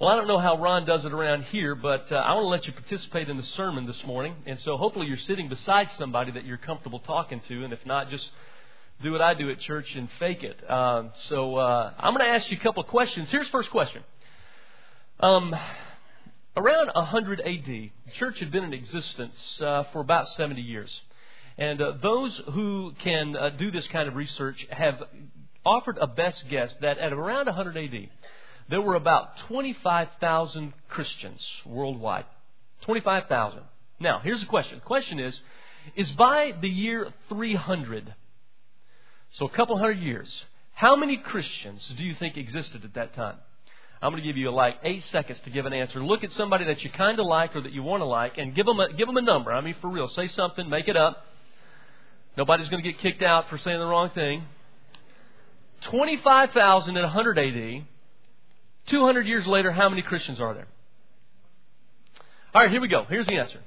Well, I don't know how Ron does it around here, but uh, I want to let you participate in the sermon this morning. And so hopefully you're sitting beside somebody that you're comfortable talking to. And if not, just do what I do at church and fake it. Uh, so uh, I'm going to ask you a couple of questions. Here's first question. Um, around 100 AD, the church had been in existence uh, for about 70 years. And uh, those who can uh, do this kind of research have offered a best guess that at around 100 AD, there were about 25,000 Christians worldwide. 25,000. Now, here's the question. The question is, is by the year 300, so a couple hundred years, how many Christians do you think existed at that time? I'm going to give you like eight seconds to give an answer. Look at somebody that you kind of like or that you want to like and give them a, give them a number. I mean, for real. Say something, make it up. Nobody's going to get kicked out for saying the wrong thing. 25,000 at 100 AD 200 years later, how many Christians are there? All right, here we go. Here's the answer.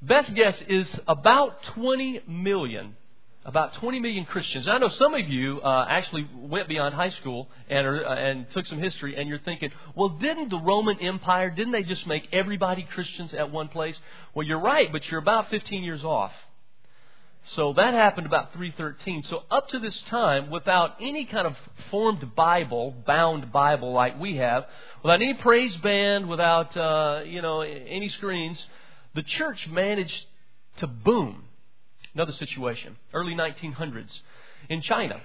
Best guess is about 20 million. About 20 million Christians. I know some of you uh, actually went beyond high school and, uh, and took some history, and you're thinking, well, didn't the Roman Empire, didn't they just make everybody Christians at one place? Well, you're right, but you're about 15 years off. So that happened about 313. So up to this time, without any kind of formed Bible, bound Bible like we have, without any praise band, without uh, you know any screens, the church managed to boom. Another situation, early 1900s in China.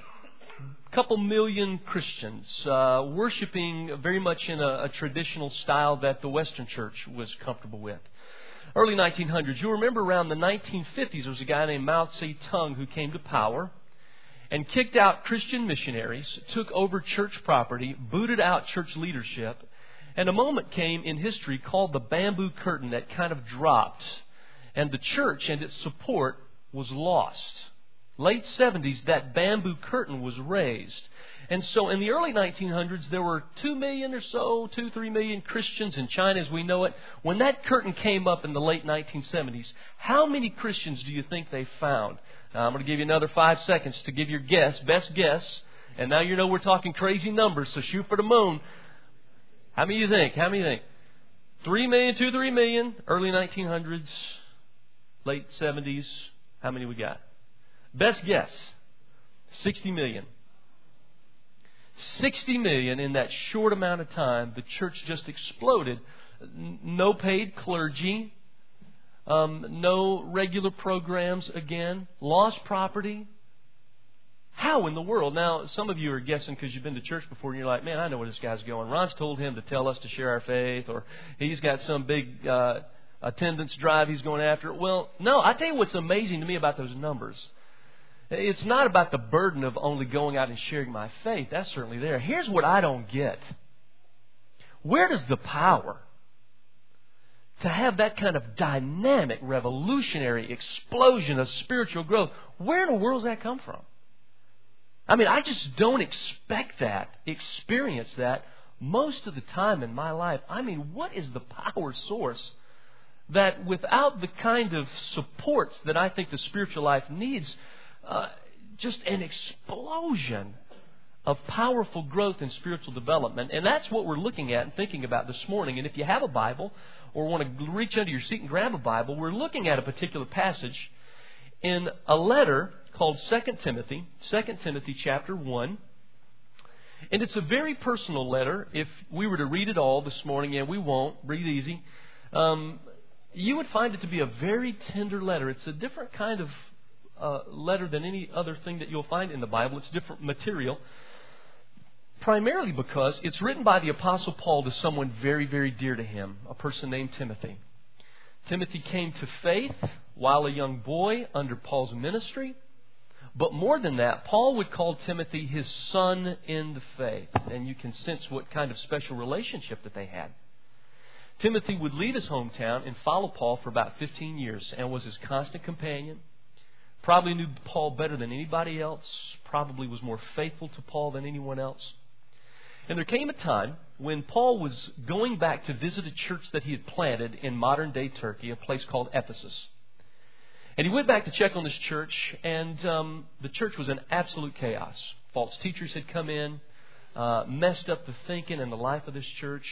A couple million Christians uh, worshiping very much in a, a traditional style that the Western church was comfortable with early 1900s. You remember around the 1950s, there was a guy named Mao Zedong who came to power and kicked out Christian missionaries, took over church property, booted out church leadership, and a moment came in history called the bamboo curtain that kind of dropped, and the church and its support was lost. Late 70s, that bamboo curtain was raised. And so in the early 1900s, there were 2 million or so, 2, 3 million Christians in China as we know it. When that curtain came up in the late 1970s, how many Christians do you think they found? Now, I'm going to give you another five seconds to give your guess, best guess. And now you know we're talking crazy numbers, so shoot for the moon. How many you think? How many you think? 3 million, 2, 3 million, early 1900s, late 70s. How many we got? Best guess, 60 million. 60 million in that short amount of time, the church just exploded. No paid clergy, um, no regular programs again, lost property. How in the world? Now, some of you are guessing because you've been to church before and you're like, man, I know where this guy's going. Ron's told him to tell us to share our faith, or he's got some big uh, attendance drive he's going after. Well, no, I tell you what's amazing to me about those numbers it's not about the burden of only going out and sharing my faith. That's certainly there. Here's what I don't get. Where does the power to have that kind of dynamic, revolutionary explosion of spiritual growth, where in the world does that come from? I mean, I just don't expect that, experience that most of the time in my life. I mean, what is the power source that without the kind of supports that I think the spiritual life needs, uh, just an explosion of powerful growth in spiritual development. And that's what we're looking at and thinking about this morning. And if you have a Bible or want to reach under your seat and grab a Bible, we're looking at a particular passage in a letter called 2 Timothy, 2 Timothy chapter 1. And it's a very personal letter. If we were to read it all this morning, and we won't, breathe easy, um, you would find it to be a very tender letter. It's a different kind of uh, letter than any other thing that you'll find in the Bible. It's different material. Primarily because it's written by the Apostle Paul to someone very, very dear to him, a person named Timothy. Timothy came to faith while a young boy under Paul's ministry. But more than that, Paul would call Timothy his son in the faith. And you can sense what kind of special relationship that they had. Timothy would leave his hometown and follow Paul for about 15 years and was his constant companion, Probably knew Paul better than anybody else, probably was more faithful to Paul than anyone else. And there came a time when Paul was going back to visit a church that he had planted in modern day Turkey, a place called Ephesus. And he went back to check on this church, and um, the church was in absolute chaos. False teachers had come in. uh, messed up the thinking and the life of this church.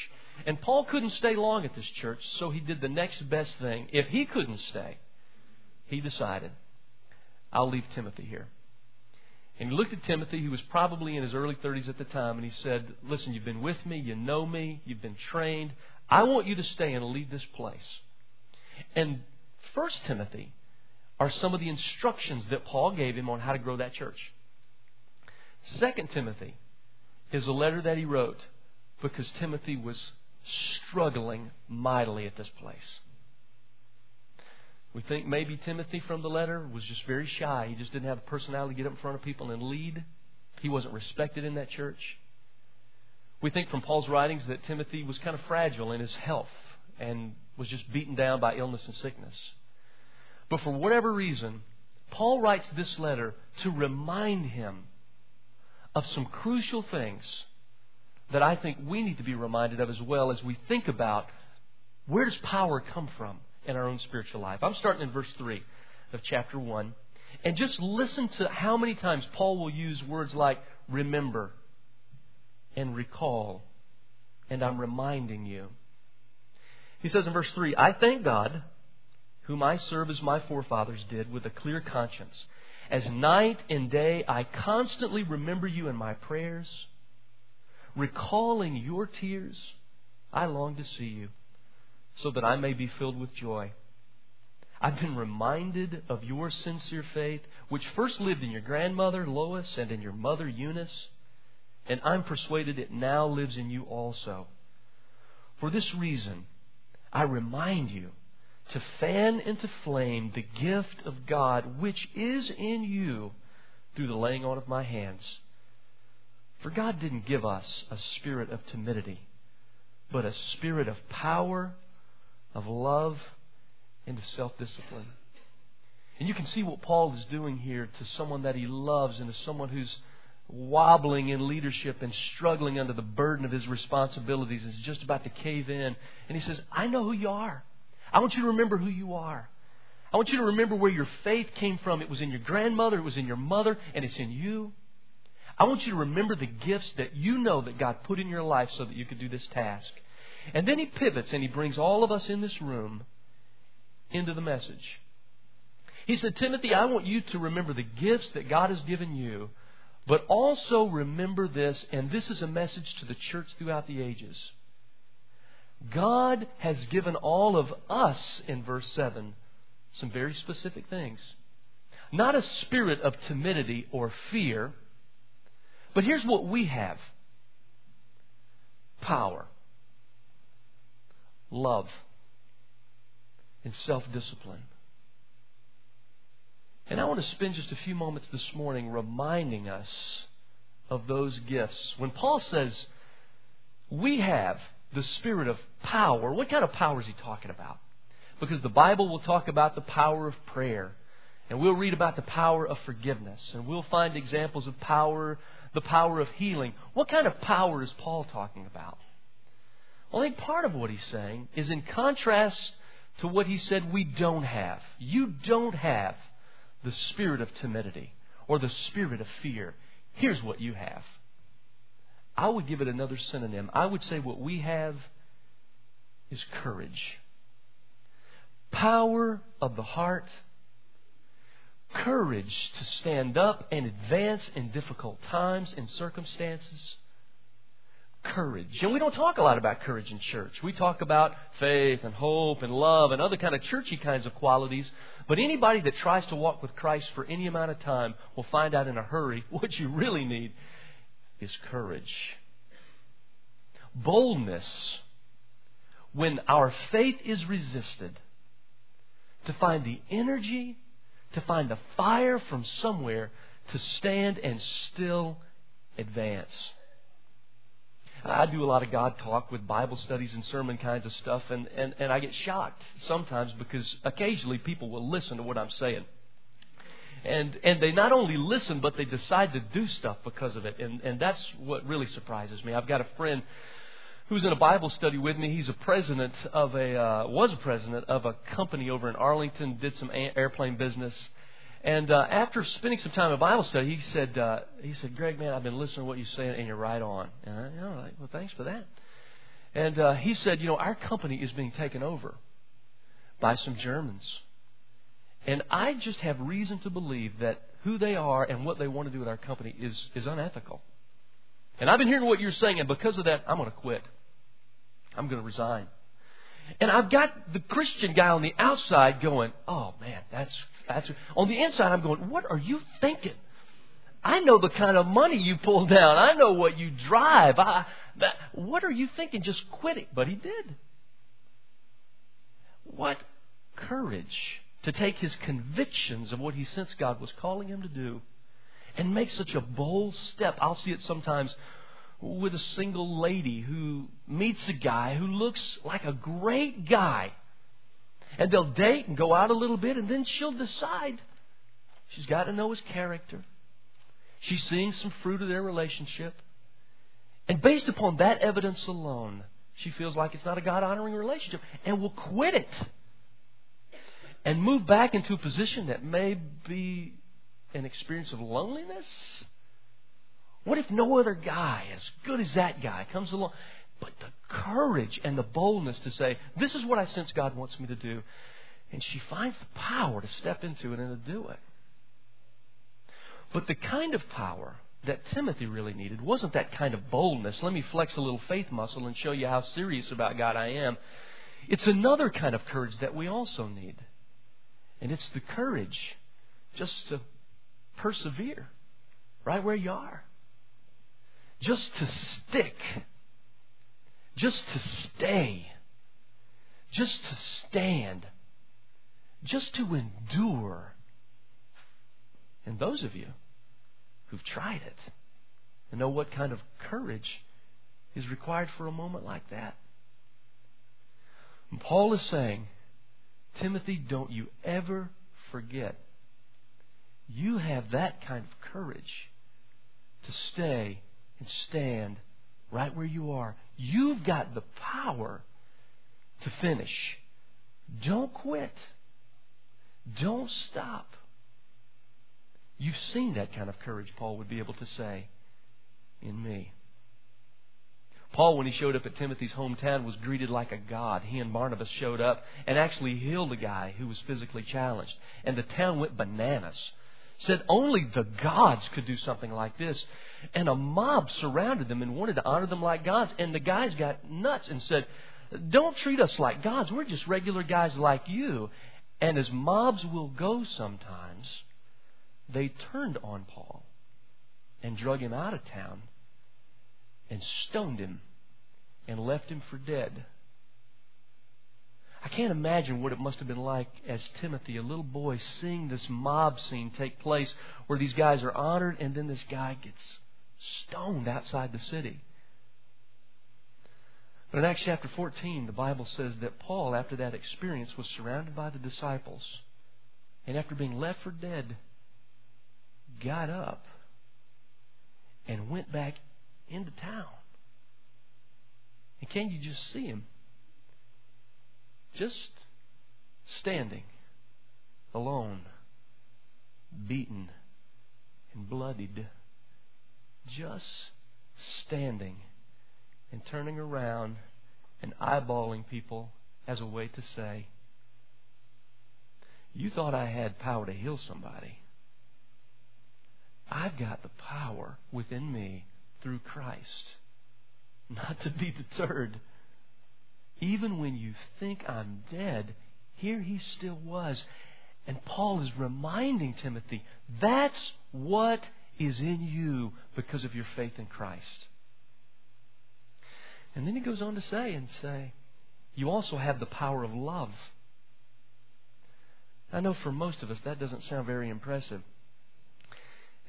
And Paul couldn't stay long at this church, so he did the next best thing. If he couldn't stay, he decided, I'll leave Timothy here. And he looked at Timothy, who was probably in his early 30s at the time, and he said, Listen, you've been with me, you know me, you've been trained. I want you to stay and lead this place. And First Timothy are some of the instructions that Paul gave him on how to grow that church. Second Timothy is a letter that he wrote because Timothy was struggling mightily at this place. We think maybe Timothy from the letter was just very shy. He just didn't have the personality to get up in front of people and lead. He wasn't respected in that church. We think from Paul's writings that Timothy was kind of fragile in his health and was just beaten down by illness and sickness. But for whatever reason, Paul writes this letter to remind him of some crucial things that I think we need to be reminded of as well as we think about where does power come from in our own spiritual life. I'm starting in verse 3 of chapter 1. And just listen to how many times Paul will use words like remember and recall, and I'm reminding you. He says in verse 3 I thank God, whom I serve as my forefathers did, with a clear conscience. As night and day I constantly remember you in my prayers, recalling your tears. I long to see you, so that I may be filled with joy. I've been reminded of your sincere faith, which first lived in your grandmother Lois and in your mother Eunice, and I'm persuaded it now lives in you also. For this reason, I remind you to fan into flame the gift of God which is in you through the laying on of my hands. For God didn't give us a spirit of timidity, but a spirit of power, of love, and of self discipline. And you can see what Paul is doing here to someone that he loves and to someone who's wobbling in leadership and struggling under the burden of his responsibilities and is just about to cave in. And he says, I know who you are. I want you to remember who you are. I want you to remember where your faith came from. It was in your grandmother, it was in your mother, and it's in you. I want you to remember the gifts that you know that God put in your life so that you could do this task. And then he pivots and he brings all of us in this room into the message. He said, Timothy, I want you to remember the gifts that God has given you but also remember this, and this is a message to the church throughout the ages. God has given all of us, in verse 7, some very specific things. Not a spirit of timidity or fear, but here's what we have power, love, and self discipline. And I want to spend just a few moments this morning reminding us of those gifts. When Paul says we have the spirit of power, what kind of power is he talking about? Because the Bible will talk about the power of prayer. And we'll read about the power of forgiveness. And we'll find examples of power, the power of healing. What kind of power is Paul talking about? Think part of what he's saying is in contrast to what he said we don't have. You don't have the spirit of timidity or the spirit of fear. Here's what you have. I would give it another synonym. I would say what we have is courage. Power of the heart. Courage to stand up and advance in difficult times and circumstances courage. And we don't talk a lot about courage in church. We talk about faith and hope and love and other kind of churchy kinds of qualities. But anybody that tries to walk with Christ for any amount of time will find out in a hurry what you really need is courage. Boldness when our faith is resisted to find the energy, to find the fire from somewhere to stand and still advance. I do a lot of God talk with Bible studies and sermon kinds of stuff, and, and, and I get shocked sometimes because occasionally people will listen to what I'm saying. And, and they not only listen, but they decide to do stuff because of it. And, and that's what really surprises me. I've got a friend who's in a Bible study with me. He's a president of a, uh, was a president of a company over in Arlington, did some airplane business. And uh, after spending some time in Bible study, he said, uh, he said, Greg, man, I've been listening to what you're saying, and you're right on. And I, you know, like, well, thanks for that. And uh, he said, you know, our company is being taken over by some Germans. And I just have reason to believe that who they are and what they want to do with our company is, is unethical. And I've been hearing what you're saying, and because of that, I'm going to quit. I'm going to resign. And I've got the Christian guy on the outside going, oh man, that's, that's, on the inside I'm going, what are you thinking? I know the kind of money you pull down. I know what you drive. I, that, what are you thinking? Just quit it. But he did. What courage to take his convictions of what he sensed God was calling him to do and make such a bold step. I'll see it sometimes with a single lady who meets a guy who looks like a great guy. And they'll date and go out a little bit, and then she'll decide. She's got to know his character. She's seeing some fruit of their relationship. And based upon that evidence alone, she feels like it's not a God honoring relationship and will quit it and move back into a position that may be an experience of loneliness what if no other guy as good as that guy comes along? But the courage and the boldness to say, This is what I sense God wants me to do. And she finds the power to step into it and to do it. But the kind of power that Timothy really needed wasn't that kind of boldness. Let me flex a little faith muscle and show you how serious about God I am. It's another kind of courage that we also need. And it's the courage just to persevere right where you are just to stick, just to stay, just to stand, just to endure. And those of you who've tried it and know what kind of courage is required for a moment like that. And Paul is saying, Timothy, don't you ever forget. You have that kind of courage to stay and stand right where you are. You've got the power to finish. Don't quit. Don't stop. You've seen that kind of courage, Paul would be able to say, in me. Paul, when he showed up at Timothy's hometown, was greeted like a god. He and Barnabas showed up and actually healed a guy who was physically challenged. And the town went bananas. Said only the gods could do something like this. And a mob surrounded them and wanted to honor them like gods. And the guys got nuts and said, Don't treat us like gods. We're just regular guys like you. And as mobs will go sometimes, they turned on Paul and drug him out of town and stoned him and left him for dead. I can't imagine what it must have been like as Timothy, a little boy, seeing this mob scene take place where these guys are honored and then this guy gets stoned outside the city. But in Acts chapter 14, the Bible says that Paul, after that experience, was surrounded by the disciples. And after being left for dead, got up and went back into town. And can you just see him? Just standing alone, beaten and bloodied just standing and turning around and eyeballing people as a way to say, You thought I had power to heal somebody. I've got the power within me through Christ not to be deterred. Even when you think I'm dead, here he still was. And Paul is reminding Timothy that's what is in you because of your faith in Christ. And then he goes on to say and say, you also have the power of love. I know for most of us that doesn't sound very impressive.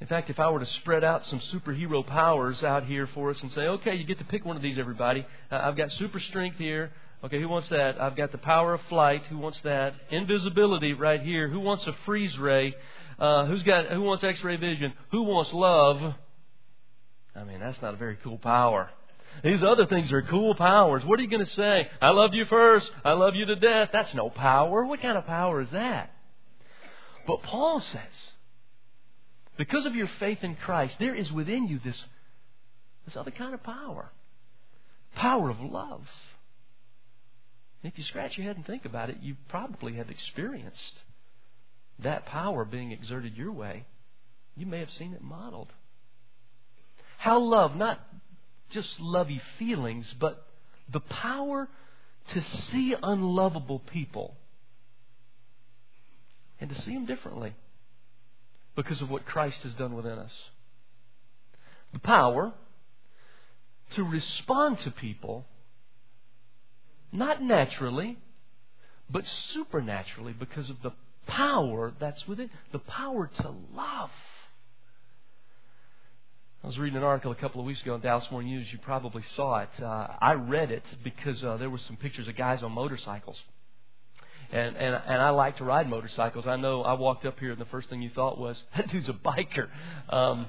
In fact, if I were to spread out some superhero powers out here for us and say, okay, you get to pick one of these, everybody. Uh, I've got super strength here. Okay, who wants that? I've got the power of flight. Who wants that? Invisibility right here. Who wants a freeze ray? Uh, who's got who wants X-ray vision? Who wants love? I mean, that's not a very cool power. These other things are cool powers. What are you going to say? I love you first. I love you to death. That's no power. What kind of power is that? But Paul says, because of your faith in Christ, there is within you this, this other kind of power power of love. And if you scratch your head and think about it, you probably have experienced that power being exerted your way. You may have seen it modeled. How love, not just lovey feelings, but the power to see unlovable people and to see them differently because of what Christ has done within us. The power to respond to people, not naturally, but supernaturally because of the power that's within, the power to love. I was reading an article a couple of weeks ago in Dallas Morning News. You probably saw it. Uh, I read it because uh, there were some pictures of guys on motorcycles. And, and and I like to ride motorcycles. I know I walked up here and the first thing you thought was that dude's a biker. Um,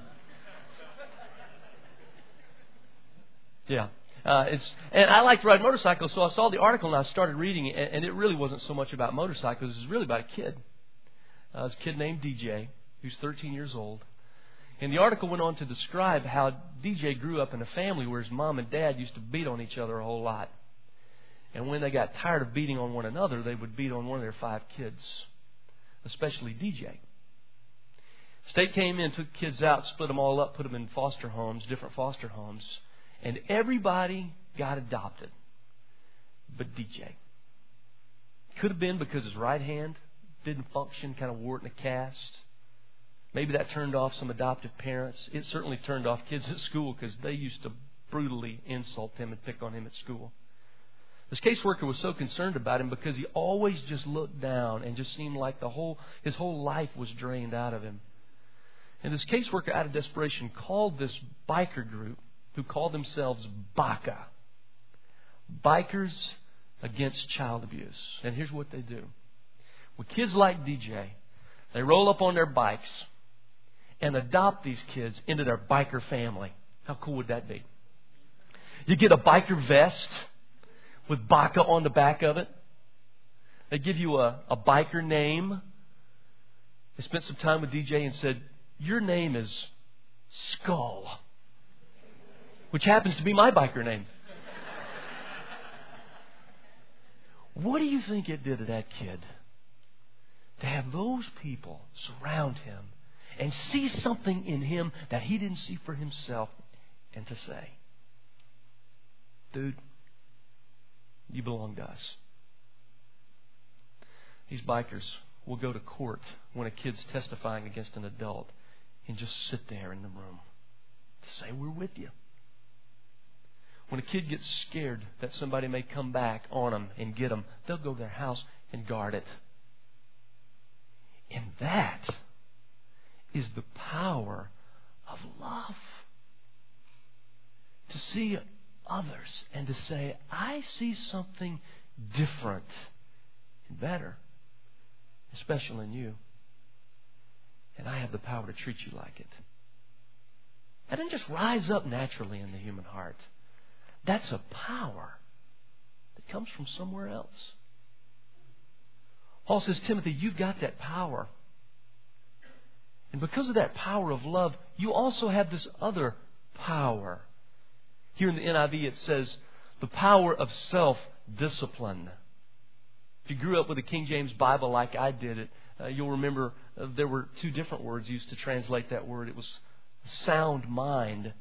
yeah, uh, it's and I like to ride motorcycles, so I saw the article and I started reading it, and, and it really wasn't so much about motorcycles. It was really about a kid. Uh, this kid named DJ, who's 13 years old. And the article went on to describe how DJ grew up in a family where his mom and dad used to beat on each other a whole lot. And when they got tired of beating on one another, they would beat on one of their five kids, especially DJ. State came in, took kids out, split them all up, put them in foster homes, different foster homes, and everybody got adopted. But DJ. Could have been because his right hand didn't function, kind of wore it in a cast. Maybe that turned off some adoptive parents. It certainly turned off kids at school because they used to brutally insult him and pick on him at school. This caseworker was so concerned about him because he always just looked down and just seemed like the whole his whole life was drained out of him. And this caseworker, out of desperation, called this biker group who called themselves BACA, Bikers Against Child Abuse. And here's what they do: with kids like DJ, they roll up on their bikes and adopt these kids into their biker family. How cool would that be? You get a biker vest with Baca on the back of it. They give you a, a biker name. They spent some time with DJ and said, Your name is Skull, which happens to be my biker name. what do you think it did to that kid to have those people surround him and see something in him that he didn't see for himself and to say, dude, you belong to us. These bikers will go to court when a kid's testifying against an adult and just sit there in the room to say, We're with you. When a kid gets scared that somebody may come back on them and get them, they'll go to their house and guard it. And that is the power of love. To see others and to say, I see something different and better, especially in you. And I have the power to treat you like it. That doesn't just rise up naturally in the human heart. That's a power that comes from somewhere else. Paul says, Timothy, you've got that power. And because of that power of love, you also have this other power. Here in the NIV it says, the power of self discipline. If you grew up with a King James Bible like I did it, uh, you'll remember uh, there were two different words used to translate that word. It was sound mind.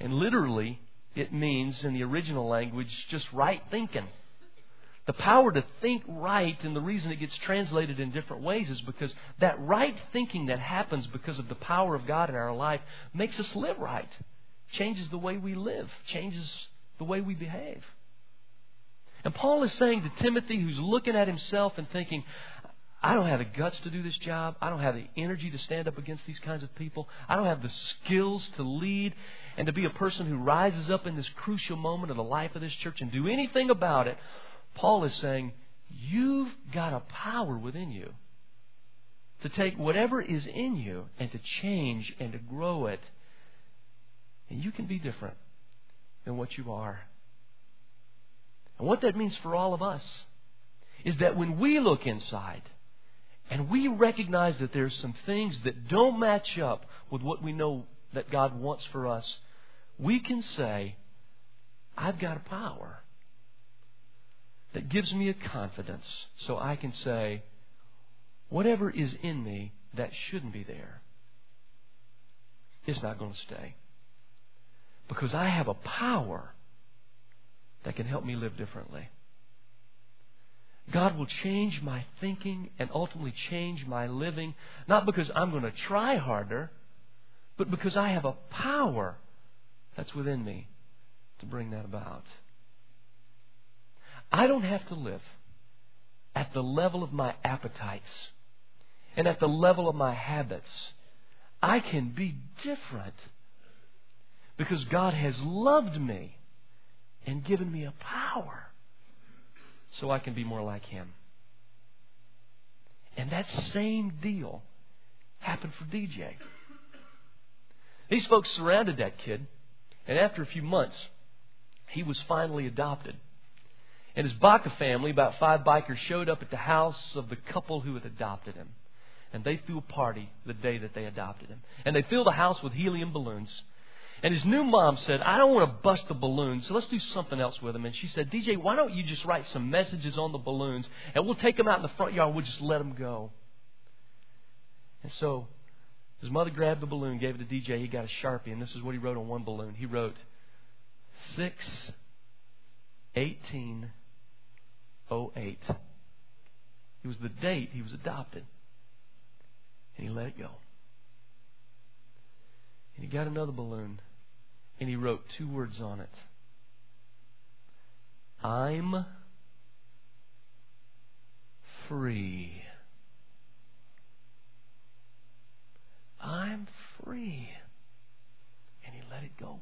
And literally, it means in the original language just right thinking. The power to think right, and the reason it gets translated in different ways is because that right thinking that happens because of the power of God in our life makes us live right, changes the way we live, changes the way we behave. And Paul is saying to Timothy, who's looking at himself and thinking, I don't have the guts to do this job. I don't have the energy to stand up against these kinds of people. I don't have the skills to lead and to be a person who rises up in this crucial moment of the life of this church and do anything about it. Paul is saying, You've got a power within you to take whatever is in you and to change and to grow it. And you can be different than what you are. And what that means for all of us is that when we look inside and we recognize that there's some things that don't match up with what we know that God wants for us, we can say, I've got a power that gives me a confidence so I can say, whatever is in me that shouldn't be there is not going to stay. Because I have a power that can help me live differently. God will change my thinking and ultimately change my living, not because I'm going to try harder, but because I have a power that's within me to bring that about. I don't have to live at the level of my appetites and at the level of my habits. I can be different because God has loved me and given me a power so I can be more like Him. And that same deal happened for DJ. These folks surrounded that kid, and after a few months, he was finally adopted. And his Baca family, about five bikers, showed up at the house of the couple who had adopted him. And they threw a party the day that they adopted him. And they filled the house with helium balloons. And his new mom said, I don't want to bust the balloons, so let's do something else with them. And she said, DJ, why don't you just write some messages on the balloons, and we'll take them out in the front yard, we'll just let them go. And so his mother grabbed the balloon, gave it to DJ. He got a Sharpie, and this is what he wrote on one balloon. He wrote, 6 18 08. It was the date he was adopted. And he let it go. And he got another balloon and he wrote two words on it I'm free. I'm free. And he let it go.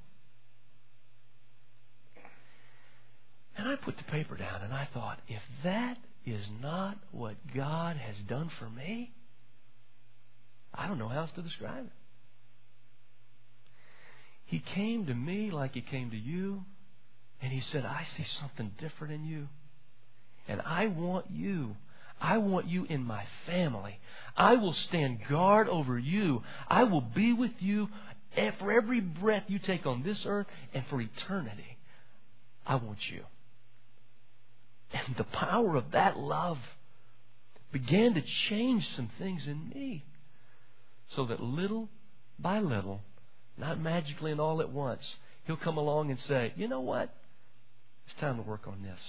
And I put the paper down and I thought, if that is not what God has done for me, I don't know how else to describe it. He came to me like he came to you, and he said, I see something different in you. And I want you. I want you in my family. I will stand guard over you. I will be with you for every breath you take on this earth and for eternity. I want you. And the power of that love began to change some things in me. So that little by little, not magically and all at once, he'll come along and say, you know what? It's time to work on this.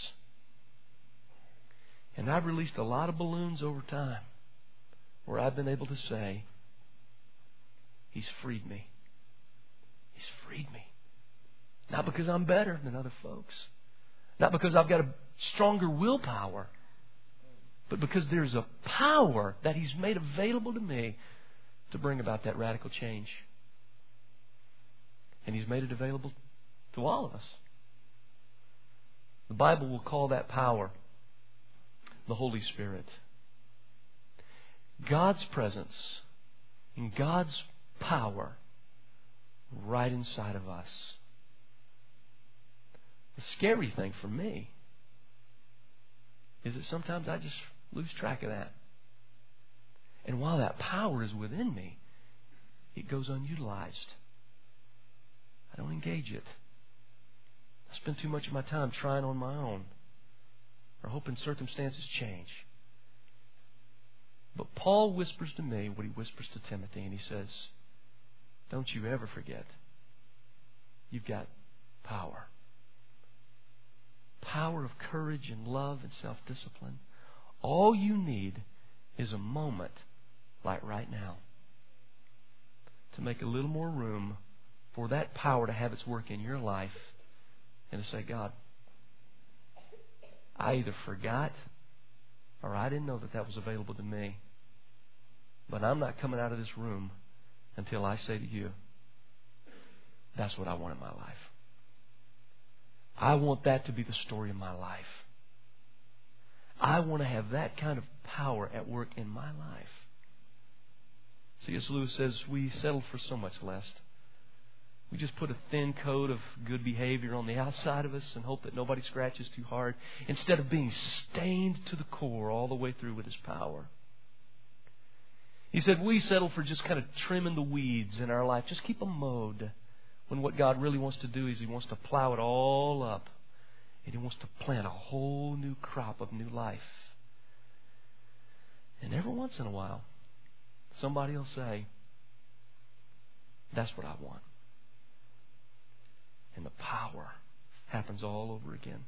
And I've released a lot of balloons over time where I've been able to say, He's freed me. He's freed me. Not because I'm better than other folks. Not because I've got a stronger willpower. But because there's a power that He's made available to me to bring about that radical change. And He's made it available to all of us. The Bible will call that power the Holy Spirit. God's presence and God's power right inside of us. The scary thing for me is that sometimes I just lose track of that. And while that power is within me, it goes unutilized. Engage it. I spend too much of my time trying on my own or hoping circumstances change. But Paul whispers to me what he whispers to Timothy, and he says, Don't you ever forget, you've got power. Power of courage and love and self discipline. All you need is a moment like right now to make a little more room for that power to have its work in your life and to say, God, I either forgot or I didn't know that that was available to me. But I'm not coming out of this room until I say to you, that's what I want in my life. I want that to be the story of my life. I want to have that kind of power at work in my life. C.S. Lewis says we settle for so much less. We just put a thin coat of good behavior on the outside of us and hope that nobody scratches too hard instead of being stained to the core all the way through with His power. He said, We settle for just kind of trimming the weeds in our life. Just keep them mowed. When what God really wants to do is He wants to plow it all up. And He wants to plant a whole new crop of new life. And every once in a while, somebody will say, That's what I want. And the power happens all over again.